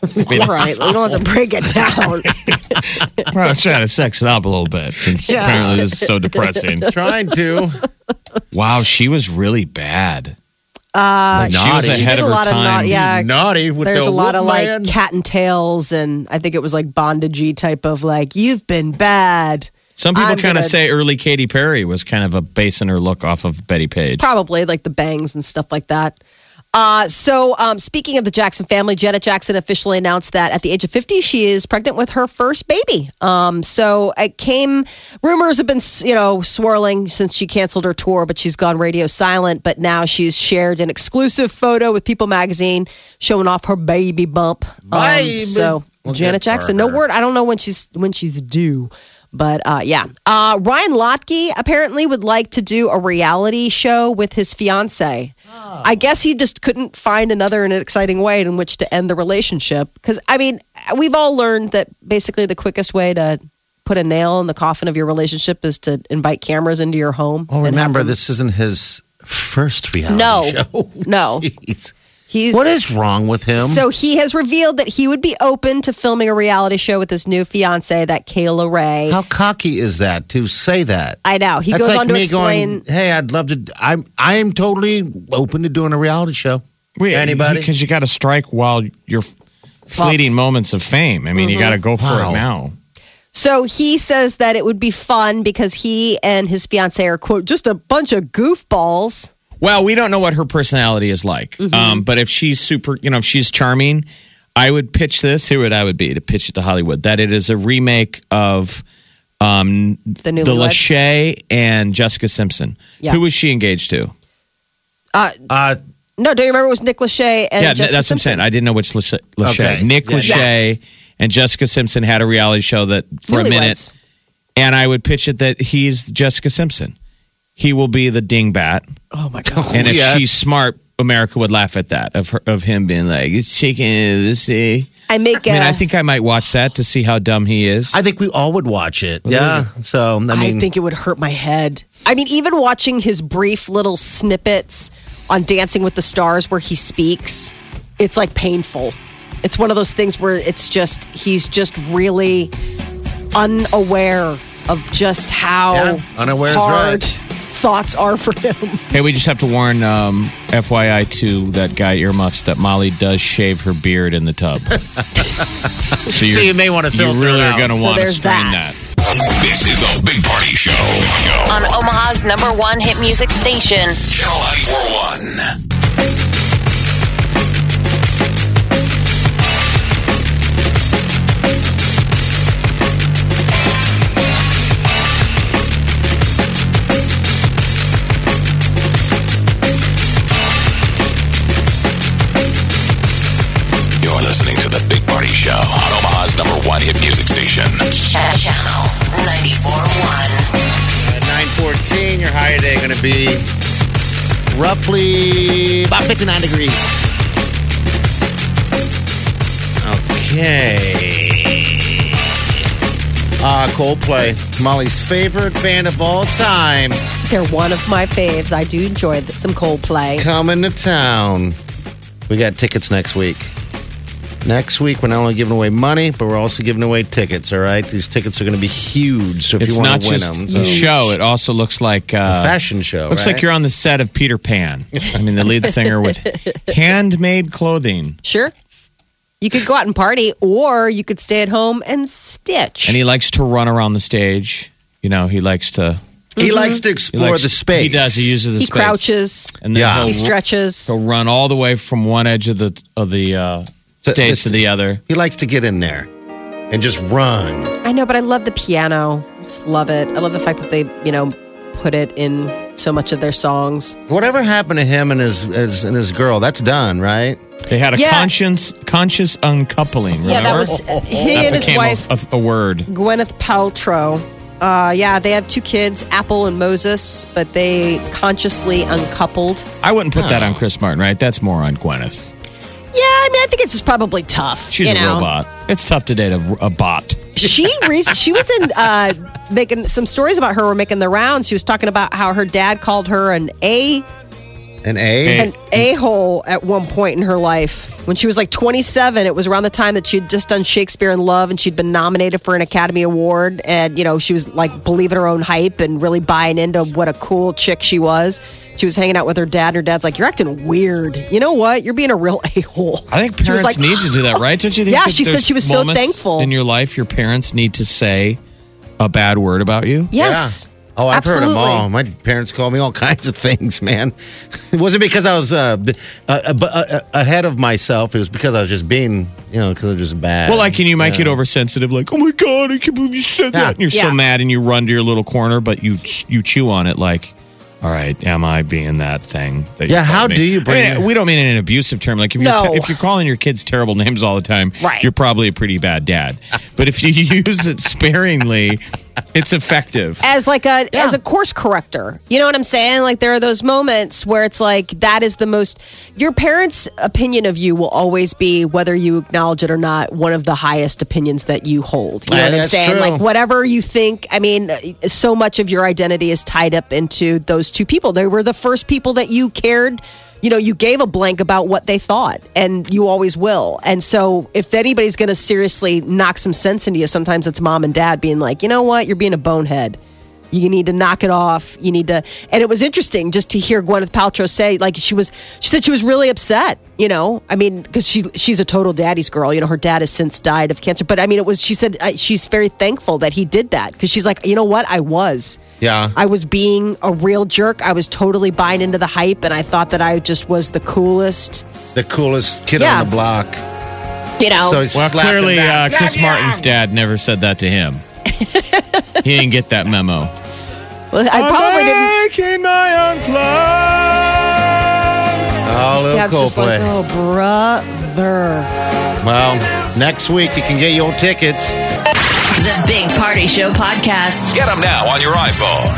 [SPEAKER 2] All right, we don't have to break it down.
[SPEAKER 3] Well, I was trying to sex it up a little bit since
[SPEAKER 4] Yeah.
[SPEAKER 3] apparently this is so depressing.
[SPEAKER 4] Trying to.
[SPEAKER 3] Wow, she was really bad.
[SPEAKER 2] Uh,
[SPEAKER 3] Like, she was
[SPEAKER 4] naughty.
[SPEAKER 3] ahead
[SPEAKER 2] did
[SPEAKER 3] of
[SPEAKER 2] a
[SPEAKER 3] her
[SPEAKER 2] lot of
[SPEAKER 3] time.
[SPEAKER 2] naughty- yeah.
[SPEAKER 4] Naughty with
[SPEAKER 2] There's
[SPEAKER 4] the
[SPEAKER 2] a lot of
[SPEAKER 4] Wolfman.
[SPEAKER 2] like cat and tails, and I think it was like bondagey type of like you've been bad.
[SPEAKER 3] Some people
[SPEAKER 2] I'm
[SPEAKER 3] kind of
[SPEAKER 2] gonna-
[SPEAKER 3] say early Katy Perry was kind of a basing her look off of Bettie Page.
[SPEAKER 2] Probably like the bangs and stuff like that. Uh, so, um, speaking of the Jackson family, Janet Jackson officially announced that at the age of 50, she is pregnant with her first baby. Um, so it came, rumors have been, you know, swirling since she canceled her tour, but she's gone radio silent. But now she's shared an exclusive photo with People magazine showing off her baby bump. Um, so
[SPEAKER 4] Well,
[SPEAKER 2] Janet Jackson, no word. I don't know when she's when she's due. But uh, yeah, uh, Ryan Lochte apparently would like to do a reality show with his fiance. Ah. I guess he just couldn't find another and exciting way in which to end the relationship. Because I mean, we've all learned that basically the quickest way to put a nail in the coffin of your relationship is to invite cameras into your home.
[SPEAKER 4] Oh,
[SPEAKER 2] have
[SPEAKER 4] remember, this isn't his first reality
[SPEAKER 2] No.
[SPEAKER 4] show.
[SPEAKER 2] No.
[SPEAKER 4] Jeez.
[SPEAKER 2] He's
[SPEAKER 4] What is wrong with him?
[SPEAKER 2] So he has revealed that he would be open to filming a reality show with his new fiance, that Kayla Rae.
[SPEAKER 4] How cocky is that to say that?
[SPEAKER 2] I know. He
[SPEAKER 4] That's
[SPEAKER 2] goes
[SPEAKER 4] like
[SPEAKER 2] on to
[SPEAKER 4] me
[SPEAKER 2] explain.
[SPEAKER 4] going, "Hey, I'd love to. I'm I'm totally open to doing a reality show. Wait, Anybody?
[SPEAKER 3] Because you got to strike while you're fleeting moments of fame. I mean, you mm-hmm. got to go for
[SPEAKER 4] Wow.
[SPEAKER 3] it now.
[SPEAKER 2] So he says that it would be fun because he and his fiance are quote just a bunch of goofballs.
[SPEAKER 3] Well, we don't know what her personality is like.
[SPEAKER 2] Mm-hmm.
[SPEAKER 3] Um, but if she's super, you know, if she's charming, I would pitch this. Here, what I would be to pitch it to Hollywood that it is a remake of Um,
[SPEAKER 2] The new
[SPEAKER 3] the Lachey and Jessica Simpson.
[SPEAKER 2] Yeah.
[SPEAKER 3] Who was she engaged to?
[SPEAKER 2] Uh,
[SPEAKER 4] Uh,
[SPEAKER 2] no, do you remember it was Nick Lachey and
[SPEAKER 3] yeah,
[SPEAKER 2] Jessica
[SPEAKER 3] that's what I'm
[SPEAKER 2] Simpson?
[SPEAKER 3] saying. I didn't know which Lachey. Lachey.
[SPEAKER 4] Okay.
[SPEAKER 3] Nick
[SPEAKER 4] Yeah,
[SPEAKER 3] Lachey and Jessica Simpson had a reality show that for a minute, and I would pitch it that he's Jessica Simpson. He will be the dingbat,
[SPEAKER 2] Oh my god.
[SPEAKER 3] and if
[SPEAKER 4] Yes.
[SPEAKER 3] she's smart, America would laugh at that of her, of him being like, "It's chicken, this." eh."
[SPEAKER 2] I make.
[SPEAKER 3] I mean, I think I might watch that to see how dumb he is.
[SPEAKER 4] I think we all would watch it. Yeah. So, I mean, I,
[SPEAKER 2] think it would hurt my head. I mean, even watching his brief little snippets on Dancing with the Stars where he speaks, it's like painful. It's one of those things where it's just, he's just really unaware of just how
[SPEAKER 4] Yeah, unaware is right.
[SPEAKER 2] Thoughts are for him.
[SPEAKER 3] Hey, we just have to warn um, FYI to that guy earmuffs that Molly does shave her beard in the tub. so,
[SPEAKER 4] So you may wanna
[SPEAKER 3] You really
[SPEAKER 4] it
[SPEAKER 3] are going to
[SPEAKER 2] So
[SPEAKER 3] want to
[SPEAKER 2] there's
[SPEAKER 3] screen
[SPEAKER 2] that.
[SPEAKER 3] that.
[SPEAKER 1] This is a Big Party Show.
[SPEAKER 6] On Omaha's number one hit music station.
[SPEAKER 1] Channel 941. You're listening to the Big Party Show on Omaha's number one hit music station.
[SPEAKER 6] Channel 94.1.
[SPEAKER 4] At 914, your high today going to be roughly about 59 degrees. Okay. Uh, Coldplay, Molly's favorite band of all time,
[SPEAKER 2] They're one of my faves. I do enjoy th- some Coldplay.
[SPEAKER 4] coming to town. We got tickets next week. Next week, we're not only giving away money, but we're also giving away tickets. All right, these tickets are going to be huge. So if
[SPEAKER 3] It's
[SPEAKER 4] you
[SPEAKER 3] not
[SPEAKER 4] want to win
[SPEAKER 3] just
[SPEAKER 4] them,
[SPEAKER 3] the show; it also looks like uh,
[SPEAKER 4] fashion show.
[SPEAKER 3] looks
[SPEAKER 4] right?
[SPEAKER 3] like you're on the set of Peter Pan. I mean, the lead singer with handmade clothing,
[SPEAKER 2] Sure. You could go out and party, or you could stay at home and stitch.
[SPEAKER 3] and he likes to run around the stage. You know, he likes to.
[SPEAKER 4] He likes to explore
[SPEAKER 3] likes-
[SPEAKER 4] the space.
[SPEAKER 3] He does. He uses the
[SPEAKER 2] he
[SPEAKER 3] space.
[SPEAKER 2] crouches,
[SPEAKER 3] and then
[SPEAKER 4] Yeah.
[SPEAKER 3] he'll,
[SPEAKER 2] he stretches.
[SPEAKER 3] he'll run all the way from one edge of the of the uh,
[SPEAKER 4] The-
[SPEAKER 3] stage to the other.
[SPEAKER 4] He likes to get in there and just run.
[SPEAKER 2] I know, but I love the piano. Just love it. I love the fact that they, you know, put it in so much of their songs.
[SPEAKER 4] Whatever happened to him and his, his and his girl? That's done, right?
[SPEAKER 3] They had a
[SPEAKER 2] Yeah.
[SPEAKER 3] conscience conscious uncoupling. Remember?
[SPEAKER 2] Yeah, that was he
[SPEAKER 3] That
[SPEAKER 2] and his wife,
[SPEAKER 3] a, a, a word.
[SPEAKER 2] Gwyneth Paltrow. Uh, yeah, they have two kids, Apple and Moses, but they consciously uncoupled.
[SPEAKER 3] I wouldn't put that on Chris Martin, right? That's more on Gwyneth.
[SPEAKER 2] Yeah, I mean, I think it's just probably tough.
[SPEAKER 3] She's
[SPEAKER 2] you
[SPEAKER 3] a
[SPEAKER 2] know?
[SPEAKER 3] robot. It's tough to date a, a bot.
[SPEAKER 2] she re- she was in uh, making some stories about her were making the rounds. She was talking about how her dad called her an a
[SPEAKER 4] An A.
[SPEAKER 2] an a hole at one point in her life when she was like 27. It was around the time that she'd just done Shakespeare in Love and she'd been nominated for an Academy Award. And you know she was like believing her own hype and really buying into what a cool chick she was. She was hanging out with her dad, and her dad's like, "You're acting weird. You know what? You're being a real a hole."
[SPEAKER 3] I think
[SPEAKER 2] She was
[SPEAKER 3] parents
[SPEAKER 2] like-
[SPEAKER 3] need to do that, right? Don't you think?
[SPEAKER 2] Yeah, she said she was so thankful.
[SPEAKER 3] in your life. Your parents need to say a bad word about you.
[SPEAKER 2] Yes.
[SPEAKER 4] Oh, I've heard them all. My parents called me all kinds of things, man. It wasn't because I was uh, uh, uh, uh, uh, ahead of myself. It was because I was just being, you know, because I was just bad.
[SPEAKER 3] Well, like, and you might
[SPEAKER 4] Yeah.
[SPEAKER 3] get oversensitive, like, "Oh my god, I can't believe you said
[SPEAKER 4] Yeah.
[SPEAKER 3] that," and you're
[SPEAKER 2] Yeah.
[SPEAKER 3] so mad, and you run to your little corner, but you you chew on it, like, "All right, am I being that thing?" That
[SPEAKER 4] Yeah, how
[SPEAKER 3] me?"
[SPEAKER 4] do you bring
[SPEAKER 3] I mean, we don't mean in an abusive term. Like, if
[SPEAKER 2] No.
[SPEAKER 3] you're if you're calling your kids terrible names all the time,
[SPEAKER 2] Right.
[SPEAKER 3] you're probably a pretty bad dad. but if you use it sparingly, it's effective.
[SPEAKER 2] as like a as a course corrector. You know what I'm saying? Like there are those moments where it's like that is the most your parents' opinion of you will always be whether you acknowledge it or not one of the highest opinions that you hold. You know
[SPEAKER 4] Yeah,
[SPEAKER 2] what I'm
[SPEAKER 4] that's
[SPEAKER 2] saying?
[SPEAKER 4] true.
[SPEAKER 2] Like whatever you think, I mean so much of your identity is tied up into those two people. They were the first people that you cared you know, you gave a blank about what they thought, and you always will. And so, if anybody's going to seriously knock some sense into you, sometimes it's mom and dad being like, you know what, you're being a bonehead. You need to knock it off. You need to. And it was interesting just to hear Gwyneth Paltrow say, like, she was, she said she was really upset. You know, I mean, because she she's a total daddy's girl. You know, her dad has since died of cancer. But I mean, it was. She said uh, she's very thankful that he did that because she's like, you know what, I was.
[SPEAKER 4] Yeah.
[SPEAKER 2] I was being a real jerk. I was totally buying into the hype, and I thought that I just was the coolest.
[SPEAKER 4] the coolest kid
[SPEAKER 2] Yeah.
[SPEAKER 4] on the block.
[SPEAKER 2] You know,
[SPEAKER 4] So
[SPEAKER 3] Well, clearly, uh,
[SPEAKER 4] back.
[SPEAKER 3] Chris Martin's dad never said that to him. he didn't get that memo.
[SPEAKER 2] Well, I probably didn't.
[SPEAKER 3] Making my own clothes.
[SPEAKER 4] Oh,
[SPEAKER 2] His
[SPEAKER 4] little
[SPEAKER 2] dad's just like, oh, brother.
[SPEAKER 4] Well, next week you can get your tickets.
[SPEAKER 6] The Big Party Show podcast.
[SPEAKER 1] Get them now on your iPhone,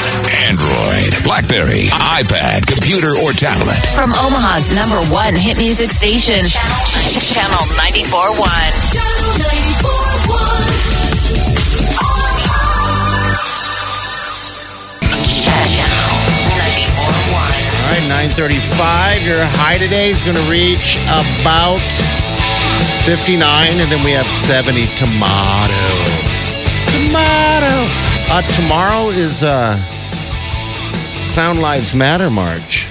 [SPEAKER 1] Android, Blackberry, iPad, computer, or tablet.
[SPEAKER 6] From Omaha's number one hit music station, Channel 94.1.
[SPEAKER 8] Channel 94.1.
[SPEAKER 4] 935. Your high today is going to reach about 59, and then we have 70 tomato. Tomato. Uh, tomorrow is uh, Clown Lives Matter March.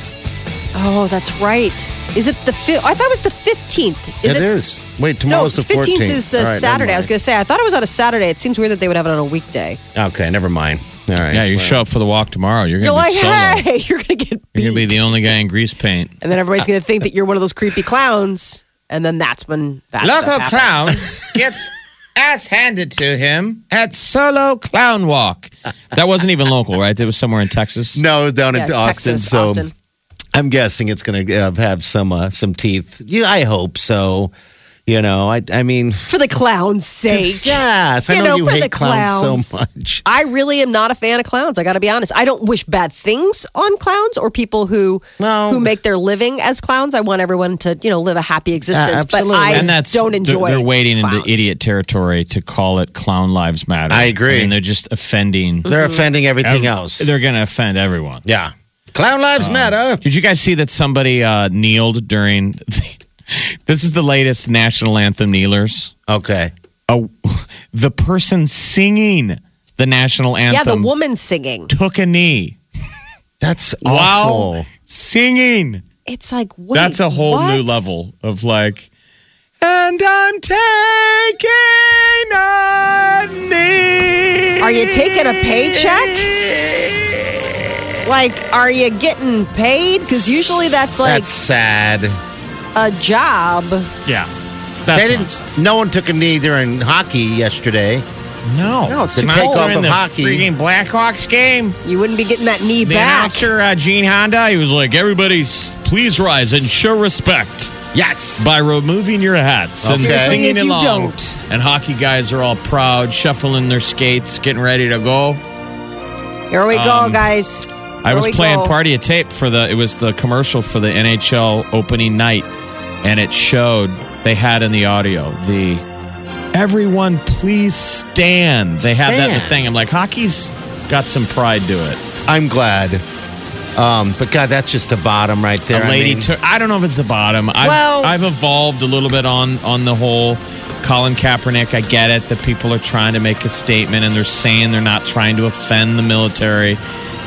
[SPEAKER 2] Oh, that's right. Is it the fifth? I thought it was the 15th. Is
[SPEAKER 4] it is. Wait,
[SPEAKER 2] No,
[SPEAKER 4] tomorrow's the 14th.
[SPEAKER 2] 15th is uh,
[SPEAKER 4] All right,
[SPEAKER 2] Saturday. I was going to say, I thought it was on a Saturday. It seems weird that they would have it on a weekday.
[SPEAKER 4] Okay, never mind. All right.
[SPEAKER 3] Yeah, you
[SPEAKER 4] well.
[SPEAKER 3] show up for the walk tomorrow. You're
[SPEAKER 2] You're
[SPEAKER 3] gonna
[SPEAKER 2] like,
[SPEAKER 3] be solo.
[SPEAKER 2] hey, you're going to get beat.
[SPEAKER 3] You're gonna be the only guy in grease paint.
[SPEAKER 2] and then everybody's going to think that you're one of those creepy clowns. And then that's when that
[SPEAKER 3] Local
[SPEAKER 2] stuff
[SPEAKER 3] clown gets ass handed to him at solo clown walk. That wasn't even local, right? It was somewhere in Texas.
[SPEAKER 4] No, down
[SPEAKER 2] Yeah,
[SPEAKER 4] in Austin.
[SPEAKER 2] Texas,
[SPEAKER 4] so
[SPEAKER 2] Austin.
[SPEAKER 4] I'm guessing it's going to uh, have some uh, some teeth. Yeah, I hope so. You know, I I mean,
[SPEAKER 2] For the clown's sake.
[SPEAKER 4] yes, I
[SPEAKER 2] You
[SPEAKER 4] know,
[SPEAKER 2] know,
[SPEAKER 4] you
[SPEAKER 2] for
[SPEAKER 4] hate
[SPEAKER 2] the
[SPEAKER 4] clowns,
[SPEAKER 2] clowns.
[SPEAKER 4] so much.
[SPEAKER 2] I really am not a fan of clowns. I got to be honest. I don't wish bad things on clowns or people who
[SPEAKER 4] No.
[SPEAKER 2] who make their living as clowns. I want everyone to you know live a happy existence. but
[SPEAKER 4] absolutely.
[SPEAKER 2] I
[SPEAKER 3] and that's
[SPEAKER 2] don't
[SPEAKER 3] they're-
[SPEAKER 2] enjoy.
[SPEAKER 3] They're, wading into
[SPEAKER 2] clowns.
[SPEAKER 3] idiot territory to call it "Clown Lives Matter."
[SPEAKER 4] I agree.
[SPEAKER 3] and they're just offending.
[SPEAKER 4] They're offending everything
[SPEAKER 3] ev-
[SPEAKER 4] else.
[SPEAKER 3] They're gonna offend everyone.
[SPEAKER 4] yeah, clown lives matter.
[SPEAKER 3] Did you guys see that somebody uh, kneeled during? The, this is the latest national anthem kneelers.
[SPEAKER 4] Okay,
[SPEAKER 3] Oh, the person singing the national anthem
[SPEAKER 2] Yeah, the woman singing.
[SPEAKER 3] took a knee
[SPEAKER 4] that's
[SPEAKER 3] while
[SPEAKER 4] awful.
[SPEAKER 3] singing.
[SPEAKER 2] It's like wait,
[SPEAKER 3] That's a whole
[SPEAKER 2] what?
[SPEAKER 3] new level of like. And I'm taking a knee.
[SPEAKER 2] Are you taking a paycheck? Like, are you getting paid? Because usually that's like
[SPEAKER 4] That's sad.
[SPEAKER 2] A job.
[SPEAKER 3] Yeah.
[SPEAKER 4] They didn't. No one took a knee during hockey yesterday.
[SPEAKER 3] no.
[SPEAKER 2] No, it's
[SPEAKER 4] The
[SPEAKER 2] too
[SPEAKER 4] takeoff
[SPEAKER 2] cold.
[SPEAKER 3] During
[SPEAKER 4] of
[SPEAKER 3] the
[SPEAKER 4] hockey.
[SPEAKER 3] freaking Blackhawks game.
[SPEAKER 2] You wouldn't be getting that knee
[SPEAKER 3] The
[SPEAKER 2] back.
[SPEAKER 3] announcer, uh, Gene Honda, he was like, everybody, please rise and show respect
[SPEAKER 4] Yes.
[SPEAKER 3] by removing your hats and
[SPEAKER 2] Seriously,
[SPEAKER 3] singing
[SPEAKER 2] if you
[SPEAKER 3] along.
[SPEAKER 2] don't.
[SPEAKER 3] And hockey guys are all proud, shuffling their skates, getting ready to go.
[SPEAKER 2] Here we go,
[SPEAKER 3] Um,
[SPEAKER 2] guys.
[SPEAKER 3] I was playing
[SPEAKER 2] go.
[SPEAKER 3] party of tape for the. It was the commercial for the NHL opening night, and it showed they had in the audio the everyone please stand. They had that in the thing. I'm like, hockey's got some pride to it.
[SPEAKER 4] I'm glad. Um, but God, that's just the bottom right there.
[SPEAKER 3] a
[SPEAKER 4] I
[SPEAKER 3] lady
[SPEAKER 4] mean,
[SPEAKER 3] took. I don't know if it's the bottom. I've,
[SPEAKER 4] Well-
[SPEAKER 3] I've evolved a little bit on on the whole Colin Kaepernick. I get it that people are trying to make a statement and they're saying they're not trying to offend the military.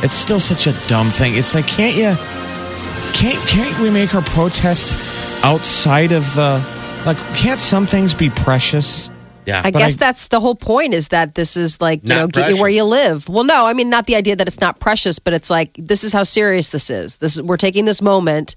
[SPEAKER 3] It's still such a dumb thing. It's like, can't you? Can't can't we make our protest outside of the like? Can't some things be precious?
[SPEAKER 4] yeah.
[SPEAKER 2] I
[SPEAKER 3] But
[SPEAKER 2] guess
[SPEAKER 3] I-
[SPEAKER 2] that's the whole point is that this is like, you
[SPEAKER 4] Not
[SPEAKER 2] know, get you where you live. Well, no, I mean, not the idea that it's not precious, but it's like, this is how serious this is. This is, we're taking this moment,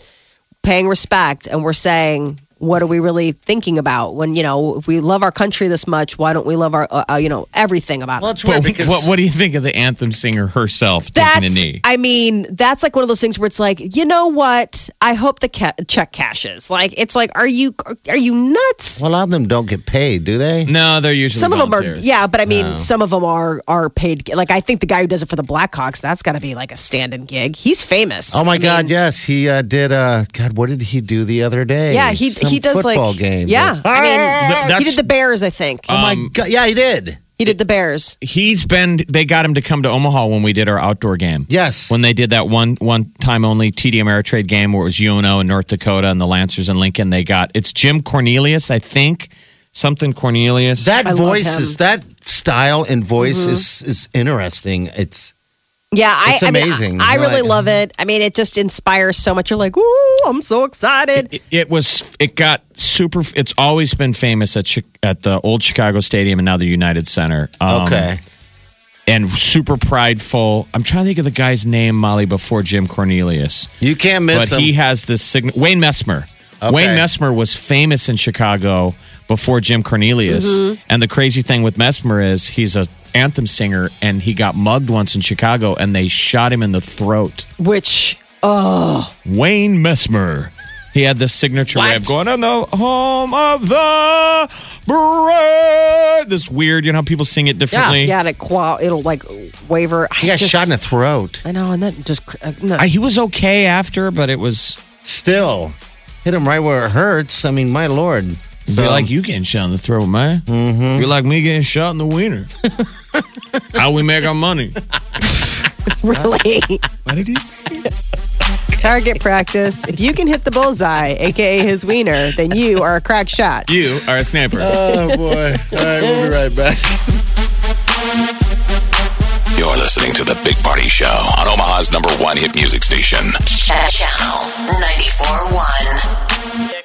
[SPEAKER 2] paying respect, and we're saying, what are we really thinking about when, you know, if we love our country this much, why don't we love our, uh, uh, you know, everything about
[SPEAKER 4] well,
[SPEAKER 2] it?
[SPEAKER 4] it's weird
[SPEAKER 3] But
[SPEAKER 4] because
[SPEAKER 3] what, what do you think of the anthem singer herself taking a knee?
[SPEAKER 2] I mean, that's like one of those things where it's like, you know what? I hope the ca- check cashes. Like, it's like, are you, are you nuts?
[SPEAKER 4] well, a lot of them don't get paid, do they?
[SPEAKER 3] no, they're usually
[SPEAKER 2] some of them are yeah but i mean some of them are are paid like i think the guy who does it for the blackhawks that's got to be like a stand-in gig he's famous
[SPEAKER 4] Oh my
[SPEAKER 2] I
[SPEAKER 4] God!
[SPEAKER 2] mean,
[SPEAKER 4] Yes, he uh, did. Uh, God, what did he do the other day?
[SPEAKER 2] yeah he
[SPEAKER 4] Some
[SPEAKER 2] he does
[SPEAKER 4] football
[SPEAKER 2] like
[SPEAKER 4] game.
[SPEAKER 2] yeah i mean
[SPEAKER 3] Th-
[SPEAKER 2] he
[SPEAKER 3] that's-
[SPEAKER 2] did the bears i think
[SPEAKER 4] Oh my
[SPEAKER 3] Um,
[SPEAKER 4] God! Yeah, he did.
[SPEAKER 2] he did the bears
[SPEAKER 3] he's been they got him to come to Omaha when we did our outdoor game.
[SPEAKER 4] Yes.
[SPEAKER 3] When they did that one one time only TD Ameritrade game where it was UNO and North Dakota and the Lancers and Lincoln, they got it's Jim Cornelius, I think. Something Cornelius.
[SPEAKER 4] that
[SPEAKER 2] I love
[SPEAKER 4] voice
[SPEAKER 2] him. Mm-hmm.
[SPEAKER 4] is that style and voice is is interesting. It's
[SPEAKER 2] yeah i,
[SPEAKER 4] It's
[SPEAKER 2] I mean i, I really
[SPEAKER 4] Like-
[SPEAKER 2] love it i mean it just inspires so much you're like ooh i'm so excited
[SPEAKER 3] it, it was it got super it's always been famous at at the old Chicago Stadium and now the United Center. Um,
[SPEAKER 4] okay.
[SPEAKER 3] And super prideful. I'm trying to think of the guy's name, Molly, before Jim Cornelius.
[SPEAKER 4] You can't miss
[SPEAKER 3] but
[SPEAKER 4] him.
[SPEAKER 3] he has this sign- Wayne Messmer.
[SPEAKER 4] Okay.
[SPEAKER 3] Wayne Messmer was famous in Chicago before Jim Cornelius.
[SPEAKER 4] Mm-hmm.
[SPEAKER 3] And the crazy thing with Messmer is he's a anthem singer, and he got mugged once in Chicago, and they shot him in the throat.
[SPEAKER 2] Which, oh,
[SPEAKER 3] Wayne Messmer. He had this signature way of going on the home of the brave. This weird, you know how people sing it differently.
[SPEAKER 2] yeah, and it qual, it'll like waver.
[SPEAKER 4] He got shot in the throat.
[SPEAKER 2] I know, and that just uh, no.
[SPEAKER 3] I, he was okay after, but it was
[SPEAKER 4] Still, hit him right where it hurts. I mean, my lord.
[SPEAKER 3] Be like you getting shot in the throat, man. Mm-hmm. Be like me getting shot in the wiener. how we make our money?
[SPEAKER 2] really.
[SPEAKER 3] What did he say?
[SPEAKER 2] Target practice. If you can hit the bullseye, aka his wiener, then you are a crack shot.
[SPEAKER 3] You are a sniper.
[SPEAKER 4] Oh boy! All right, we'll be right back.
[SPEAKER 1] You're listening to The Big Party Show on Omaha's number one hit music station.
[SPEAKER 6] Channel 94.1.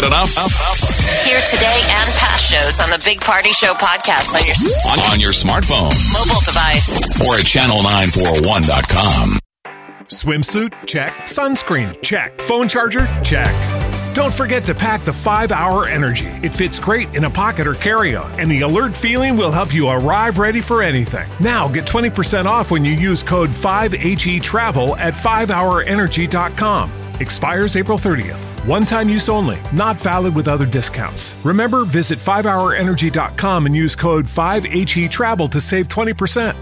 [SPEAKER 1] Get enough?
[SPEAKER 6] Hear today and past shows on the Big Party Show podcast on your
[SPEAKER 1] On, on your smartphone
[SPEAKER 6] mobile device.
[SPEAKER 1] or at channel941.com.
[SPEAKER 10] Swimsuit? Check. Sunscreen? Check. Phone charger? Check. Don't forget to pack the 5 Hour Energy. It fits great in a pocket or carry on, and the alert feeling will help you arrive ready for anything. Now get 20% off when you use code 5HE Travel at 5hourenergy.com. Expires April 30th. One time use only, not valid with other discounts. Remember, visit 5hourenergy.com and use code 5HE Travel to save 20%.